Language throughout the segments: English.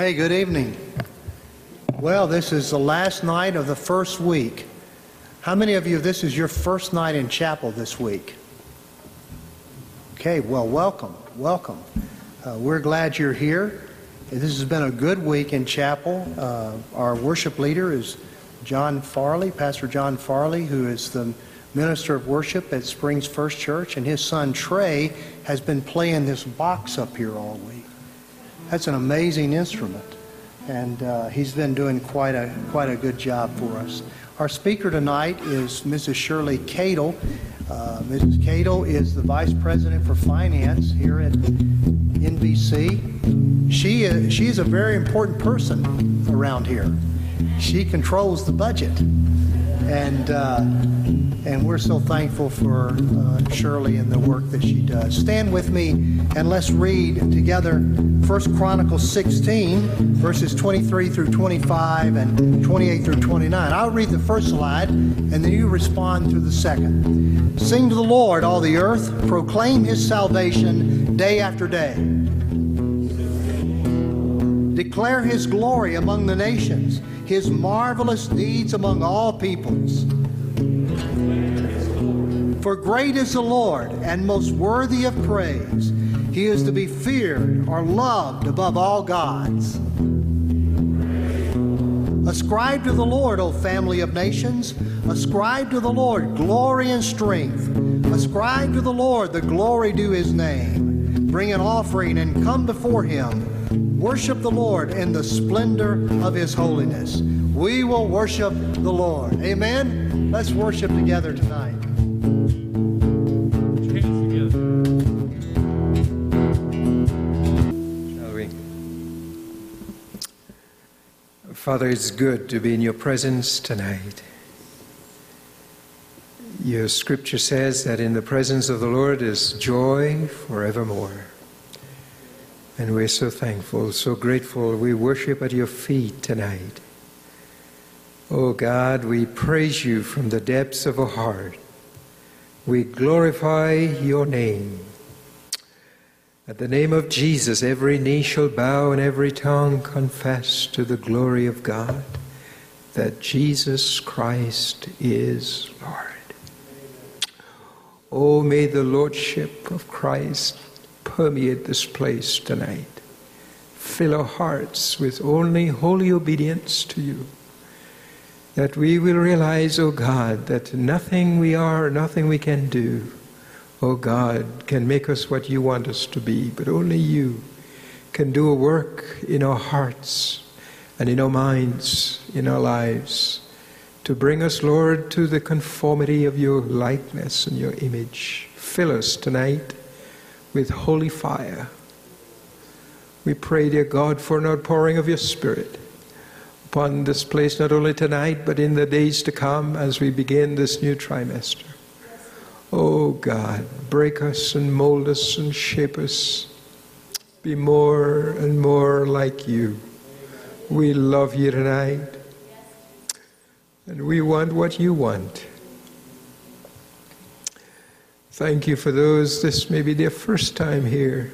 Hey, good evening. Well, this is the last night of the first week. How many of you, this is your first night in chapel this week? Okay, well, welcome, welcome. Uh, we're glad you're here. This has been a good week in chapel. Uh, our worship leader is John Farley, Pastor John Farley, who is the minister of worship at Springs First Church, and his son Trey has been playing this box up here all week. That's an amazing instrument, and uh, he's been doing quite a quite a good job for us. Our speaker tonight is Mrs. Shirley Cadle. Uh, Mrs. Cadle is the vice president for finance here at NBC. She is, she is a very important person around here. She controls the budget, and. Uh, and we're so thankful for uh, Shirley and the work that she does. Stand with me and let's read together 1 Chronicles 16, verses 23 through 25 and 28 through 29. I'll read the first slide and then you respond to the second. Sing to the Lord, all the earth, proclaim his salvation day after day. Declare his glory among the nations, his marvelous deeds among all peoples. For great is the Lord and most worthy of praise. He is to be feared or loved above all gods. Ascribe to the Lord, O family of nations. Ascribe to the Lord glory and strength. Ascribe to the Lord the glory due his name. Bring an offering and come before him. Worship the Lord in the splendor of his holiness. We will worship the Lord. Amen. Let's worship together tonight. Father, it's good to be in your presence tonight. Your scripture says that in the presence of the Lord is joy forevermore. And we're so thankful, so grateful. We worship at your feet tonight. Oh God, we praise you from the depths of our heart. We glorify your name. At the name of Jesus, every knee shall bow and every tongue confess to the glory of God that Jesus Christ is Lord. Oh, may the Lordship of Christ permeate this place tonight. Fill our hearts with only holy obedience to you. That we will realize, O oh God, that nothing we are, nothing we can do oh God, can make us what you want us to be, but only you can do a work in our hearts and in our minds, in our lives, to bring us, Lord, to the conformity of your likeness and your image. Fill us tonight with holy fire. We pray, dear God, for an outpouring of your Spirit upon this place, not only tonight, but in the days to come as we begin this new trimester. Oh God, break us and mold us and shape us. Be more and more like you. We love you tonight. And we want what you want. Thank you for those, this may be their first time here.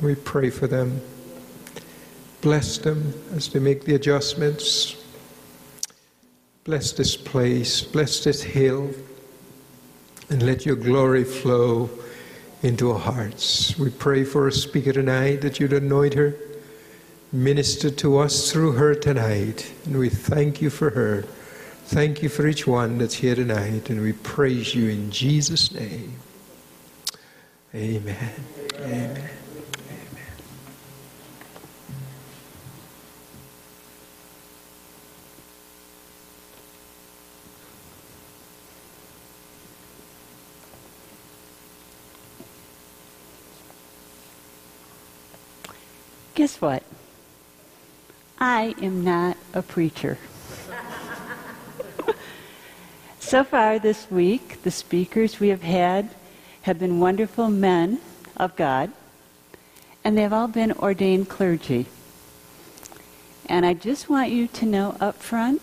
We pray for them. Bless them as they make the adjustments. Bless this place. Bless this hill and let your glory flow into our hearts. We pray for a speaker tonight that you'd anoint her, minister to us through her tonight, and we thank you for her. Thank you for each one that's here tonight, and we praise you in Jesus' name. Amen. Amen. Guess what? I am not a preacher. So far this week, the speakers we have had have been wonderful men of God, and they've all been ordained clergy. And I just want you to know up front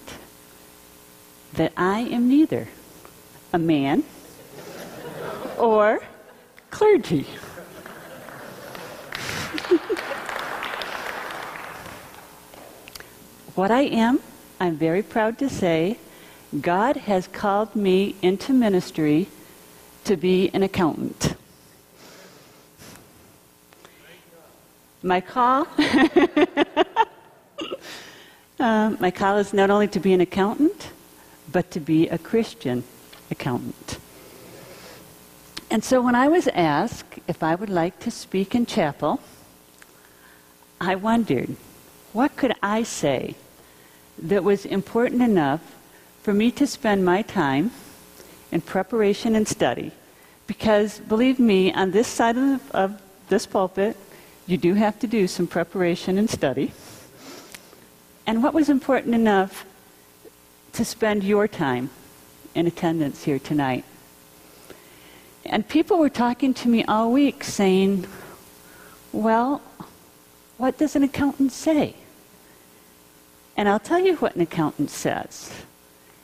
that I am neither a man or clergy. what I am, I'm very proud to say, God has called me into ministry to be an accountant. My call, uh, my call is not only to be an accountant, but to be a Christian accountant. And so when I was asked if I would like to speak in chapel, I wondered, what could I say that was important enough for me to spend my time in preparation and study? Because believe me, on this side of, of this pulpit, you do have to do some preparation and study. And what was important enough to spend your time in attendance here tonight? And people were talking to me all week saying, well, what does an accountant say? And I'll tell you what an accountant says.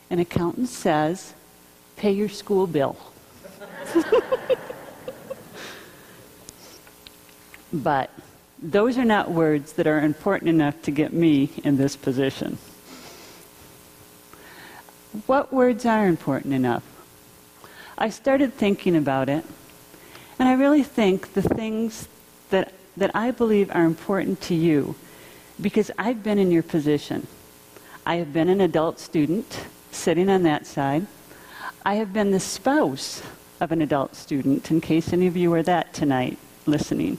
An accountant says, pay your school bill. but those are not words that are important enough to get me in this position. What words are important enough? I started thinking about it, and I really think the things that, that I believe are important to you, because I've been in your position. I have been an adult student sitting on that side. I have been the spouse of an adult student, in case any of you are that tonight listening.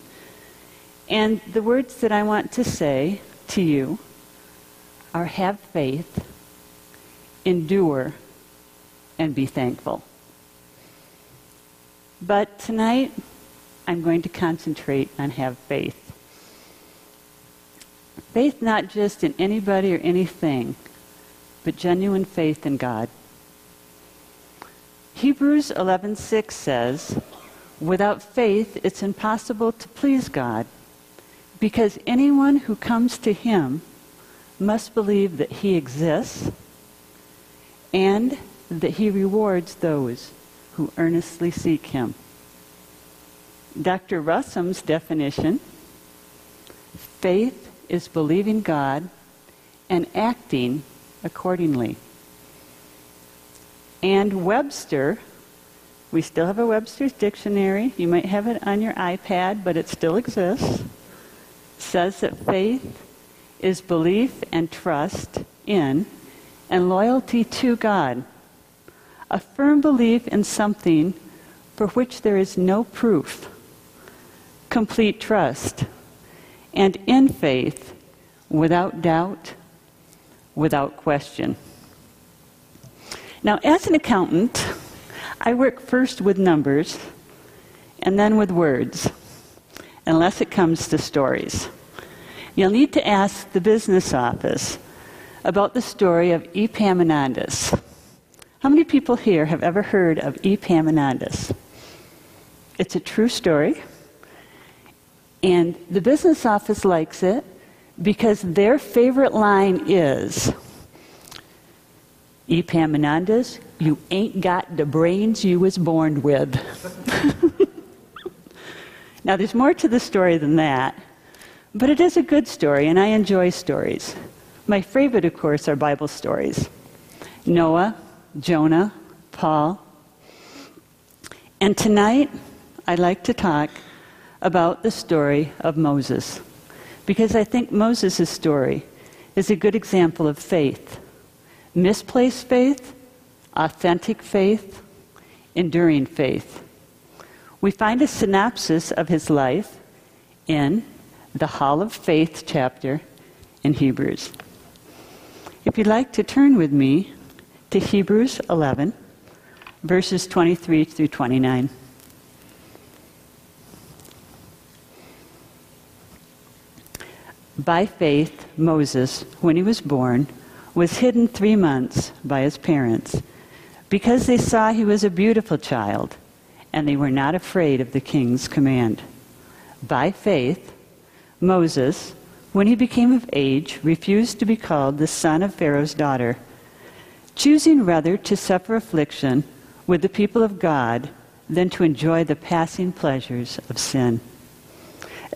And the words that I want to say to you are have faith, endure, and be thankful. But tonight, I'm going to concentrate on have faith. Faith not just in anybody or anything, but genuine faith in God. Hebrews 11:6 says, "Without faith it's impossible to please God, because anyone who comes to him must believe that he exists and that he rewards those who earnestly seek him. Dr. Russum's definition faith is believing God and acting accordingly. And Webster, we still have a Webster's dictionary. You might have it on your iPad, but it still exists. Says that faith is belief and trust in and loyalty to God a firm belief in something for which there is no proof, complete trust, and in faith without doubt, without question. Now, as an accountant, I work first with numbers and then with words, unless it comes to stories. You'll need to ask the business office about the story of Epaminondas. How many people here have ever heard of Epaminondas? It's a true story. And the business office likes it because their favorite line is Epaminondas, you ain't got the brains you was born with. now, there's more to the story than that, but it is a good story, and I enjoy stories. My favorite, of course, are Bible stories. Noah, Jonah, Paul. And tonight, I'd like to talk about the story of Moses, because I think Moses' story is a good example of faith misplaced faith, authentic faith, enduring faith. We find a synopsis of his life in the Hall of Faith chapter in Hebrews. If you'd like to turn with me to Hebrews 11, verses 23 through 29. By faith, Moses, when he was born, was hidden three months by his parents because they saw he was a beautiful child and they were not afraid of the king's command. By faith, Moses, when he became of age, refused to be called the son of Pharaoh's daughter choosing rather to suffer affliction with the people of God than to enjoy the passing pleasures of sin.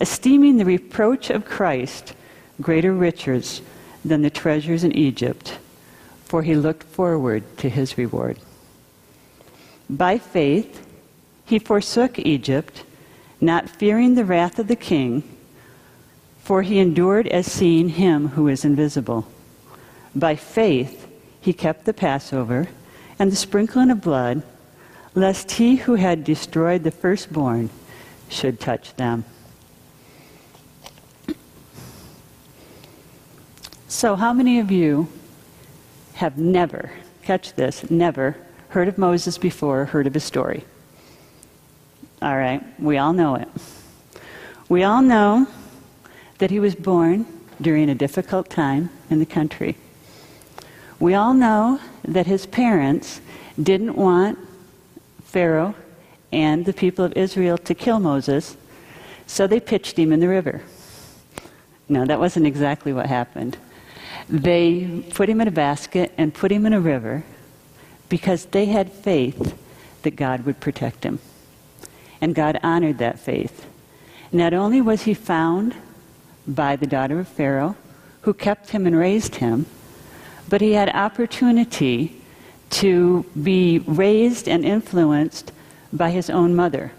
Esteeming the reproach of Christ greater riches than the treasures in Egypt, for he looked forward to his reward. By faith, he forsook Egypt, not fearing the wrath of the king, for he endured as seeing him who is invisible. By faith, he kept the Passover and the sprinkling of blood, lest he who had destroyed the firstborn should touch them. So, how many of you have never, catch this, never heard of Moses before, heard of his story? All right, we all know it. We all know that he was born during a difficult time in the country. We all know that his parents didn't want Pharaoh and the people of Israel to kill Moses, so they pitched him in the river. No, that wasn't exactly what happened. They put him in a basket and put him in a river because they had faith that God would protect him. And God honored that faith. Not only was he found by the daughter of Pharaoh, who kept him and raised him, but he had opportunity to be raised and influenced by his own mother.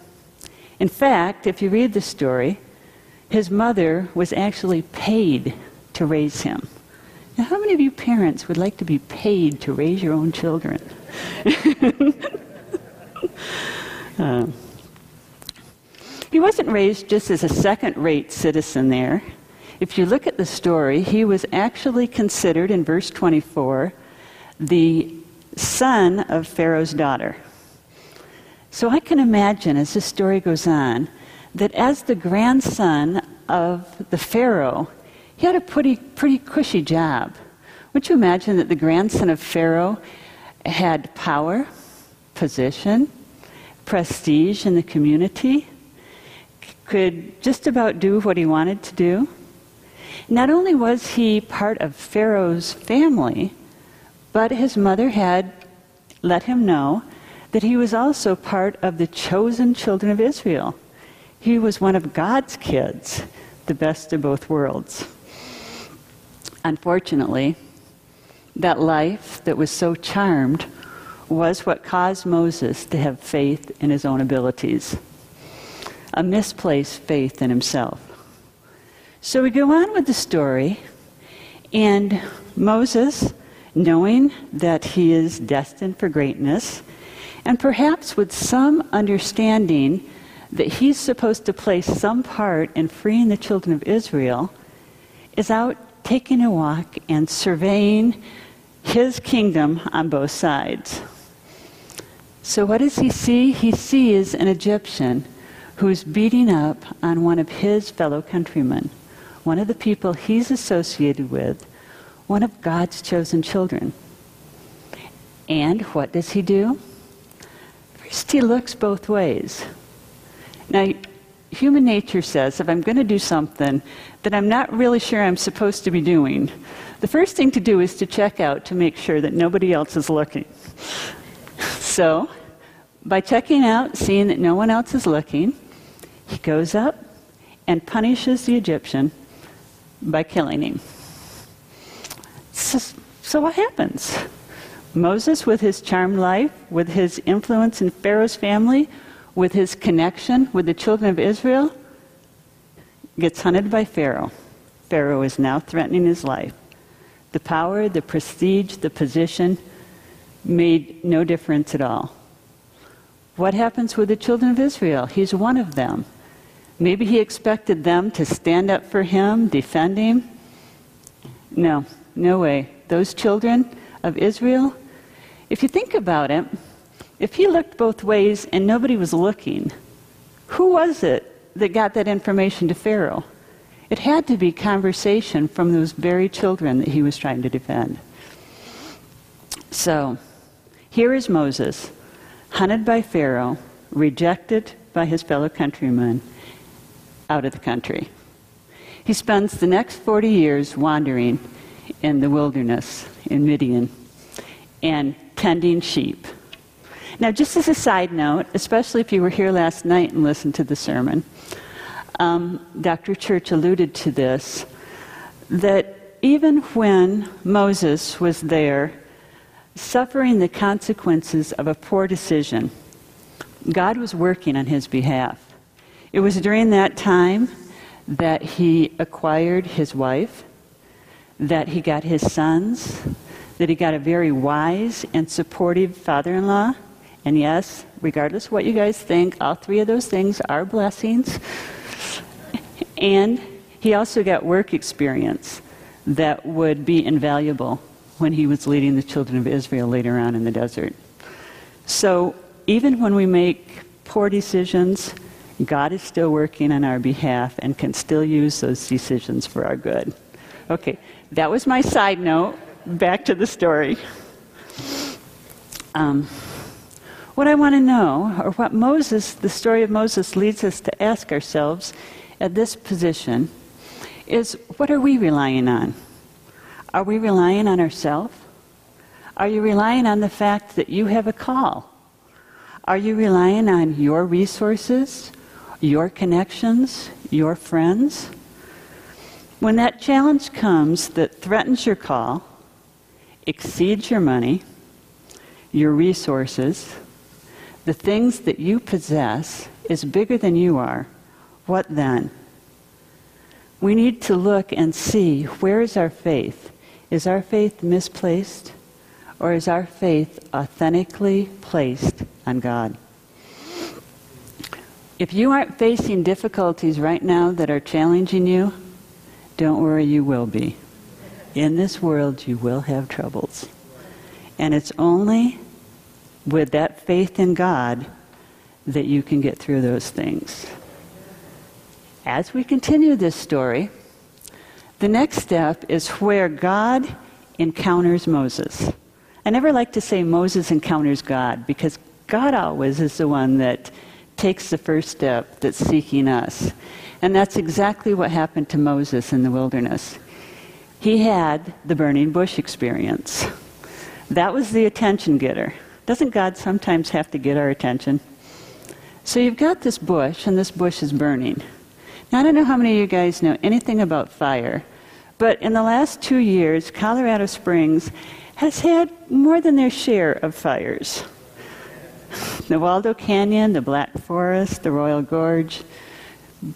In fact, if you read the story, his mother was actually paid to raise him. Now, how many of you parents would like to be paid to raise your own children? uh, he wasn't raised just as a second rate citizen there. If you look at the story, he was actually considered, in verse 24, the son of Pharaoh's daughter. So I can imagine as this story goes on that as the grandson of the Pharaoh, he had a pretty, pretty cushy job. Would you imagine that the grandson of Pharaoh had power, position, prestige in the community, could just about do what he wanted to do? Not only was he part of Pharaoh's family, but his mother had let him know that he was also part of the chosen children of Israel. He was one of God's kids, the best of both worlds. Unfortunately, that life that was so charmed was what caused Moses to have faith in his own abilities, a misplaced faith in himself. So we go on with the story, and Moses, knowing that he is destined for greatness, and perhaps with some understanding that he's supposed to play some part in freeing the children of Israel, is out taking a walk and surveying his kingdom on both sides. So, what does he see? He sees an Egyptian who's beating up on one of his fellow countrymen one of the people he's associated with, one of God's chosen children. And what does he do? First, he looks both ways. Now, human nature says if I'm going to do something that I'm not really sure I'm supposed to be doing, the first thing to do is to check out to make sure that nobody else is looking. So, by checking out, seeing that no one else is looking, he goes up and punishes the Egyptian by killing him. So, so what happens? Moses, with his charmed life, with his influence in Pharaoh's family, with his connection with the children of Israel, gets hunted by Pharaoh. Pharaoh is now threatening his life. The power, the prestige, the position made no difference at all. What happens with the children of Israel? He's one of them. Maybe he expected them to stand up for him, defend him. No, no way. Those children of Israel, if you think about it, if he looked both ways and nobody was looking, who was it that got that information to Pharaoh? It had to be conversation from those very children that he was trying to defend. So, here is Moses, hunted by Pharaoh, rejected by his fellow countrymen out of the country. He spends the next 40 years wandering in the wilderness in Midian and tending sheep. Now, just as a side note, especially if you were here last night and listened to the sermon, um, Dr. Church alluded to this that even when Moses was there suffering the consequences of a poor decision, God was working on his behalf. It was during that time that he acquired his wife, that he got his sons, that he got a very wise and supportive father in law. And yes, regardless of what you guys think, all three of those things are blessings. And he also got work experience that would be invaluable when he was leading the children of Israel later on in the desert. So even when we make poor decisions, God is still working on our behalf and can still use those decisions for our good. Okay, that was my side note. Back to the story. Um, what I want to know, or what Moses, the story of Moses leads us to ask ourselves at this position, is what are we relying on? Are we relying on ourselves? Are you relying on the fact that you have a call? Are you relying on your resources, your connections, your friends? When that challenge comes that threatens your call, exceeds your money, your resources, the things that you possess is bigger than you are, what then? We need to look and see where is our faith? Is our faith misplaced? Or is our faith authentically placed on God? If you aren't facing difficulties right now that are challenging you, don't worry, you will be. In this world, you will have troubles. And it's only with that faith in God that you can get through those things. As we continue this story, the next step is where God encounters Moses. I never like to say Moses encounters God because God always is the one that takes the first step that's seeking us. And that's exactly what happened to Moses in the wilderness. He had the burning bush experience. That was the attention getter. Doesn't God sometimes have to get our attention? So you've got this bush, and this bush is burning. Now, I don't know how many of you guys know anything about fire, but in the last two years, Colorado Springs has had more than their share of fires. The Waldo Canyon, the Black Forest, the Royal Gorge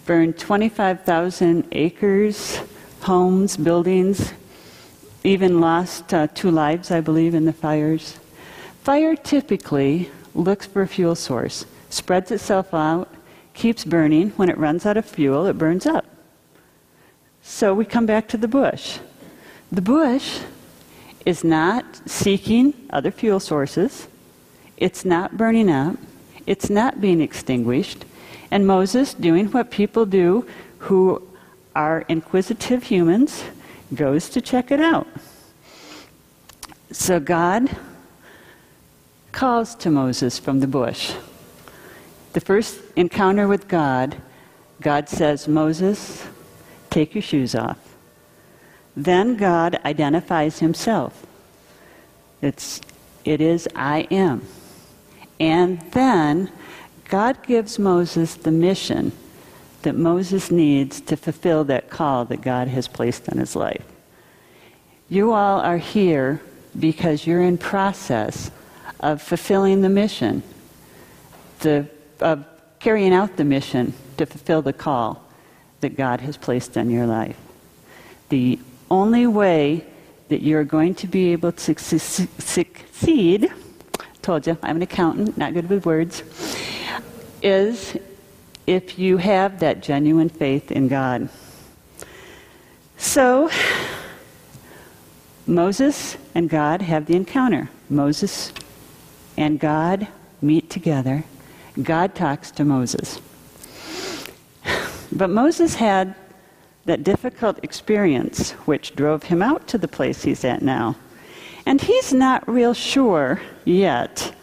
burned 25,000 acres, homes, buildings, even lost uh, two lives, I believe, in the fires. Fire typically looks for a fuel source, spreads itself out, keeps burning. When it runs out of fuel, it burns up. So we come back to the bush. The bush is not seeking other fuel sources. It's not burning up. It's not being extinguished. And Moses, doing what people do who are inquisitive humans, goes to check it out. So God calls to Moses from the bush. The first encounter with God, God says, Moses, take your shoes off. Then God identifies himself. It's, it is I am. And then God gives Moses the mission that Moses needs to fulfill that call that God has placed on his life. You all are here because you're in process of fulfilling the mission, the, of carrying out the mission to fulfill the call that God has placed on your life. The only way that you're going to be able to succeed, told you, I'm an accountant, not good with words, is if you have that genuine faith in God. So, Moses and God have the encounter. Moses and God meet together. God talks to Moses. But Moses had that difficult experience which drove him out to the place he's at now. And he's not real sure yet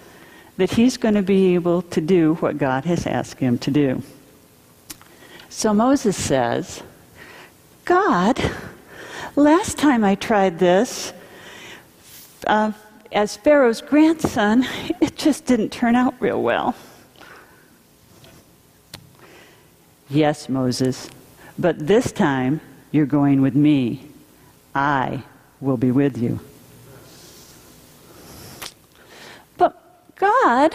that he's going to be able to do what God has asked him to do. So Moses says, God, last time I tried this, uh, as Pharaoh's grandson, it just didn't turn out real well. Yes, Moses, but this time you're going with me. I will be with you. But God,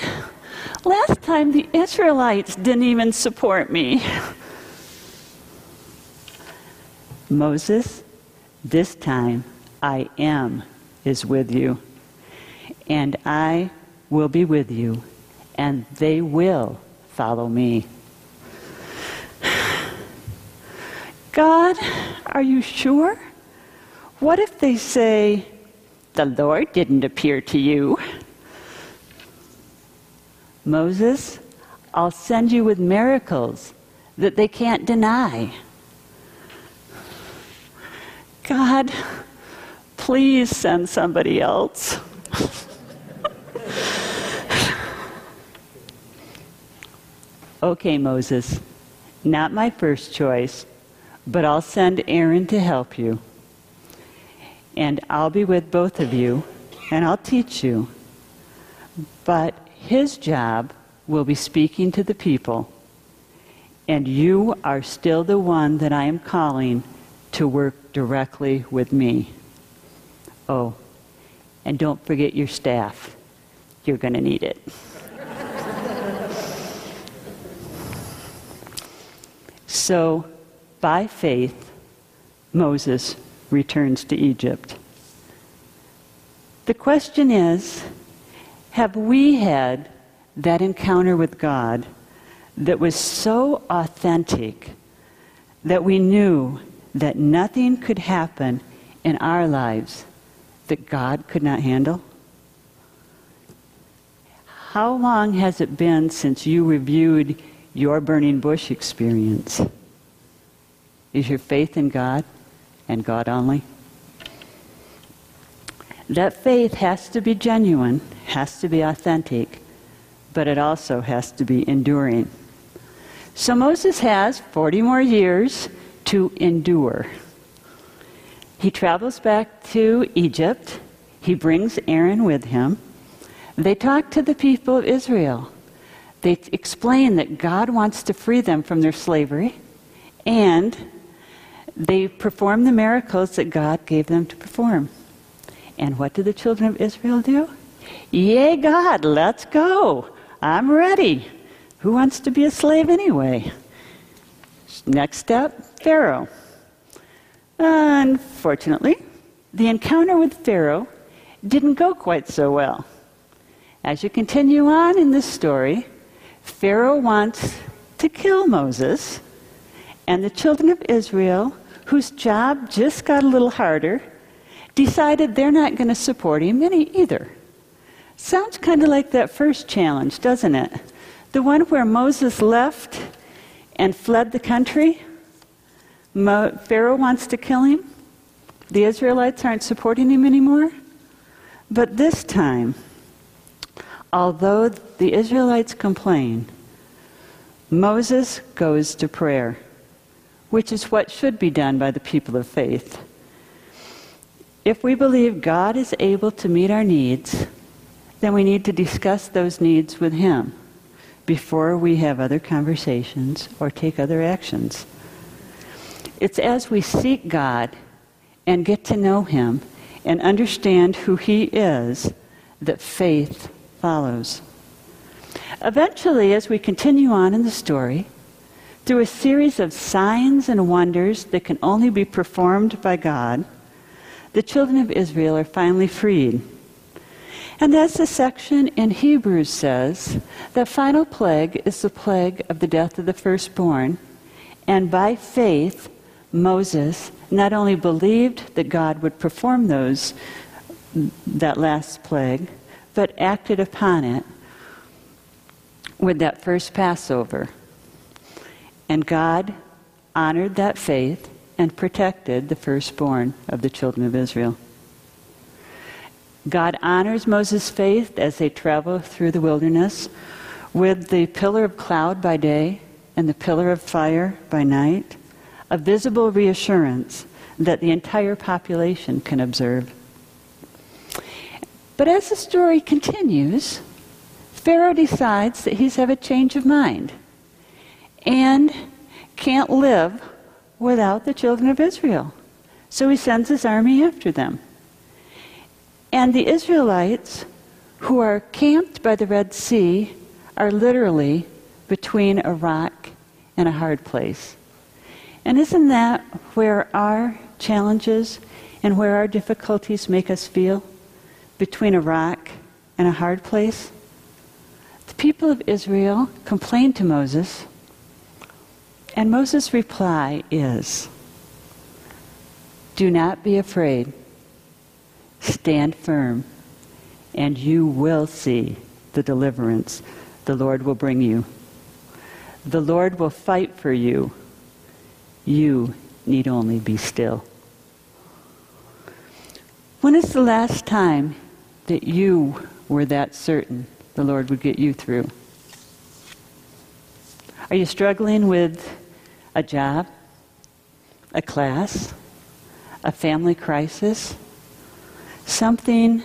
last time the Israelites didn't even support me. Moses, this time I am is with you, and I will be with you, and they will follow me. God, are you sure? What if they say, The Lord didn't appear to you? Moses, I'll send you with miracles that they can't deny. God, please send somebody else. okay, Moses, not my first choice, but I'll send Aaron to help you. And I'll be with both of you, and I'll teach you. But his job will be speaking to the people. And you are still the one that I am calling to work directly with me. Oh, and don't forget your staff. You're going to need it. So, by faith, Moses returns to Egypt. The question is have we had that encounter with God that was so authentic that we knew that nothing could happen in our lives that God could not handle? How long has it been since you reviewed your burning bush experience? Is your faith in God and God only? That faith has to be genuine, has to be authentic, but it also has to be enduring. So Moses has 40 more years to endure. He travels back to Egypt. He brings Aaron with him. They talk to the people of Israel. They explain that God wants to free them from their slavery, and they perform the miracles that God gave them to perform. And what do the children of Israel do? Yay, God, let's go. I'm ready. Who wants to be a slave anyway? Next step Pharaoh. Unfortunately, the encounter with Pharaoh didn't go quite so well. As you continue on in this story, Pharaoh wants to kill Moses, and the children of Israel, whose job just got a little harder, decided they're not going to support him any either. Sounds kind of like that first challenge, doesn't it? The one where Moses left and fled the country. Mo- Pharaoh wants to kill him. The Israelites aren't supporting him anymore. But this time, although the Israelites complain, Moses goes to prayer, which is what should be done by the people of faith. If we believe God is able to meet our needs, then we need to discuss those needs with Him before we have other conversations or take other actions. It's as we seek God and get to know Him and understand who He is that faith follows. Eventually, as we continue on in the story, through a series of signs and wonders that can only be performed by God, the children of Israel are finally freed. And as the section in Hebrews says, the final plague is the plague of the death of the firstborn. And by faith, Moses not only believed that God would perform those, that last plague, but acted upon it with that first Passover. And God honored that faith and protected the firstborn of the children of Israel. God honors Moses' faith as they travel through the wilderness with the pillar of cloud by day and the pillar of fire by night, a visible reassurance that the entire population can observe. But as the story continues, Pharaoh decides that he's had a change of mind and can't live without the children of Israel. So he sends his army after them. And the Israelites, who are camped by the Red Sea, are literally between a rock and a hard place. And isn't that where our challenges and where our difficulties make us feel? Between a rock and a hard place? The people of Israel complain to Moses, and Moses' reply is Do not be afraid, stand firm, and you will see the deliverance the Lord will bring you. The Lord will fight for you. You need only be still. When is the last time that you were that certain the Lord would get you through? Are you struggling with a job, a class, a family crisis, something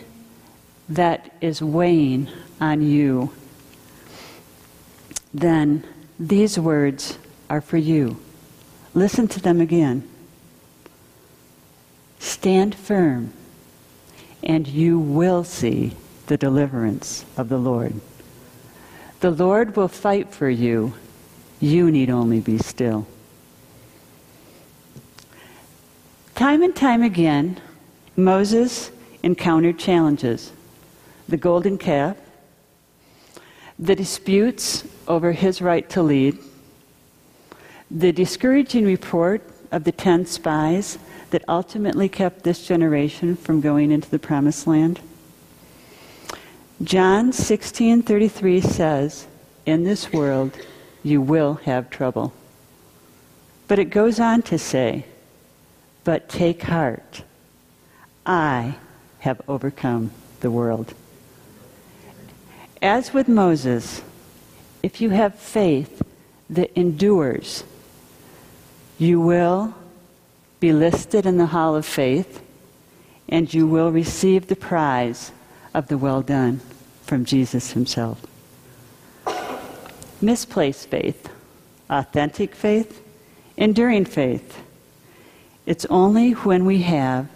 that is weighing on you? Then these words are for you. Listen to them again. Stand firm, and you will see the deliverance of the Lord. The Lord will fight for you. You need only be still. Time and time again, Moses encountered challenges the golden calf, the disputes over his right to lead, the discouraging report of the ten spies that ultimately kept this generation from going into the promised land. John 16:33 says, "In this world you will have trouble." But it goes on to say, "But take heart. I have overcome the world." As with Moses, if you have faith that endures, you will be listed in the hall of faith and you will receive the prize of the well done from Jesus himself. Misplaced faith, authentic faith, enduring faith. It's only when we have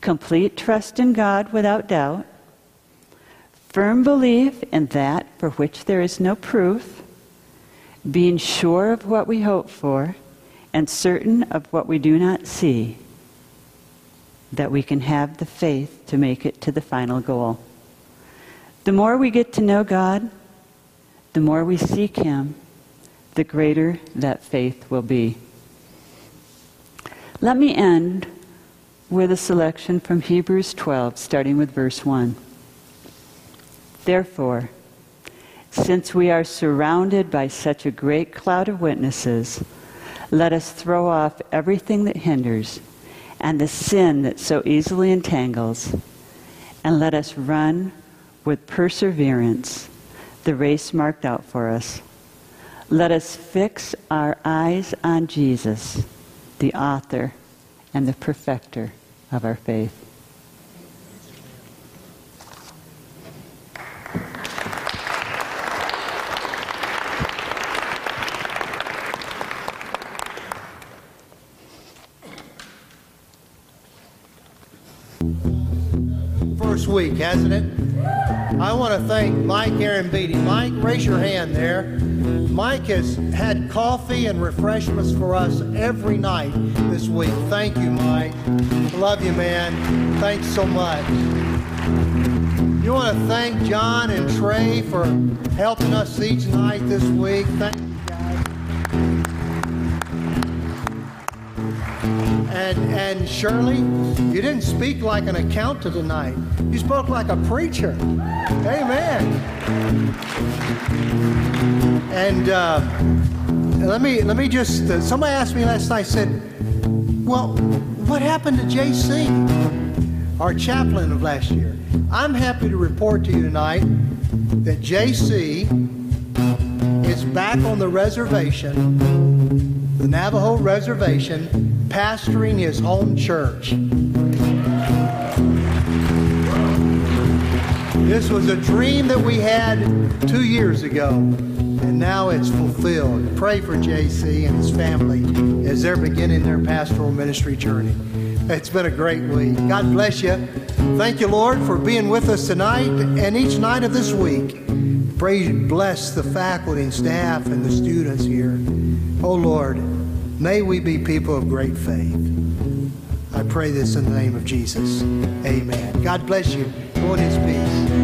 complete trust in God without doubt, firm belief in that for which there is no proof, being sure of what we hope for, and certain of what we do not see, that we can have the faith to make it to the final goal. The more we get to know God, the more we seek Him, the greater that faith will be. Let me end with a selection from Hebrews 12, starting with verse 1. Therefore, since we are surrounded by such a great cloud of witnesses, let us throw off everything that hinders and the sin that so easily entangles, and let us run with perseverance the race marked out for us. Let us fix our eyes on Jesus, the author and the perfecter of our faith. First week, hasn't it? I want to thank Mike Aaron Beatty. Mike, raise your hand there. Mike has had coffee and refreshments for us every night this week. Thank you, Mike. Love you, man. Thanks so much. You want to thank John and Trey for helping us each night this week. Thank And, and Shirley, you didn't speak like an accountant tonight. You spoke like a preacher. Amen. And uh, let me let me just. Uh, somebody asked me last night. Said, "Well, what happened to JC, our chaplain of last year?" I'm happy to report to you tonight that JC back on the reservation, the Navajo reservation, pastoring his home church. This was a dream that we had two years ago, and now it's fulfilled. Pray for JC and his family as they're beginning their pastoral ministry journey. It's been a great week. God bless you. Thank you, Lord, for being with us tonight and each night of this week. Pray, bless the faculty and staff and the students here. Oh, Lord, may we be people of great faith. I pray this in the name of Jesus. Amen. God bless you. Go in his peace.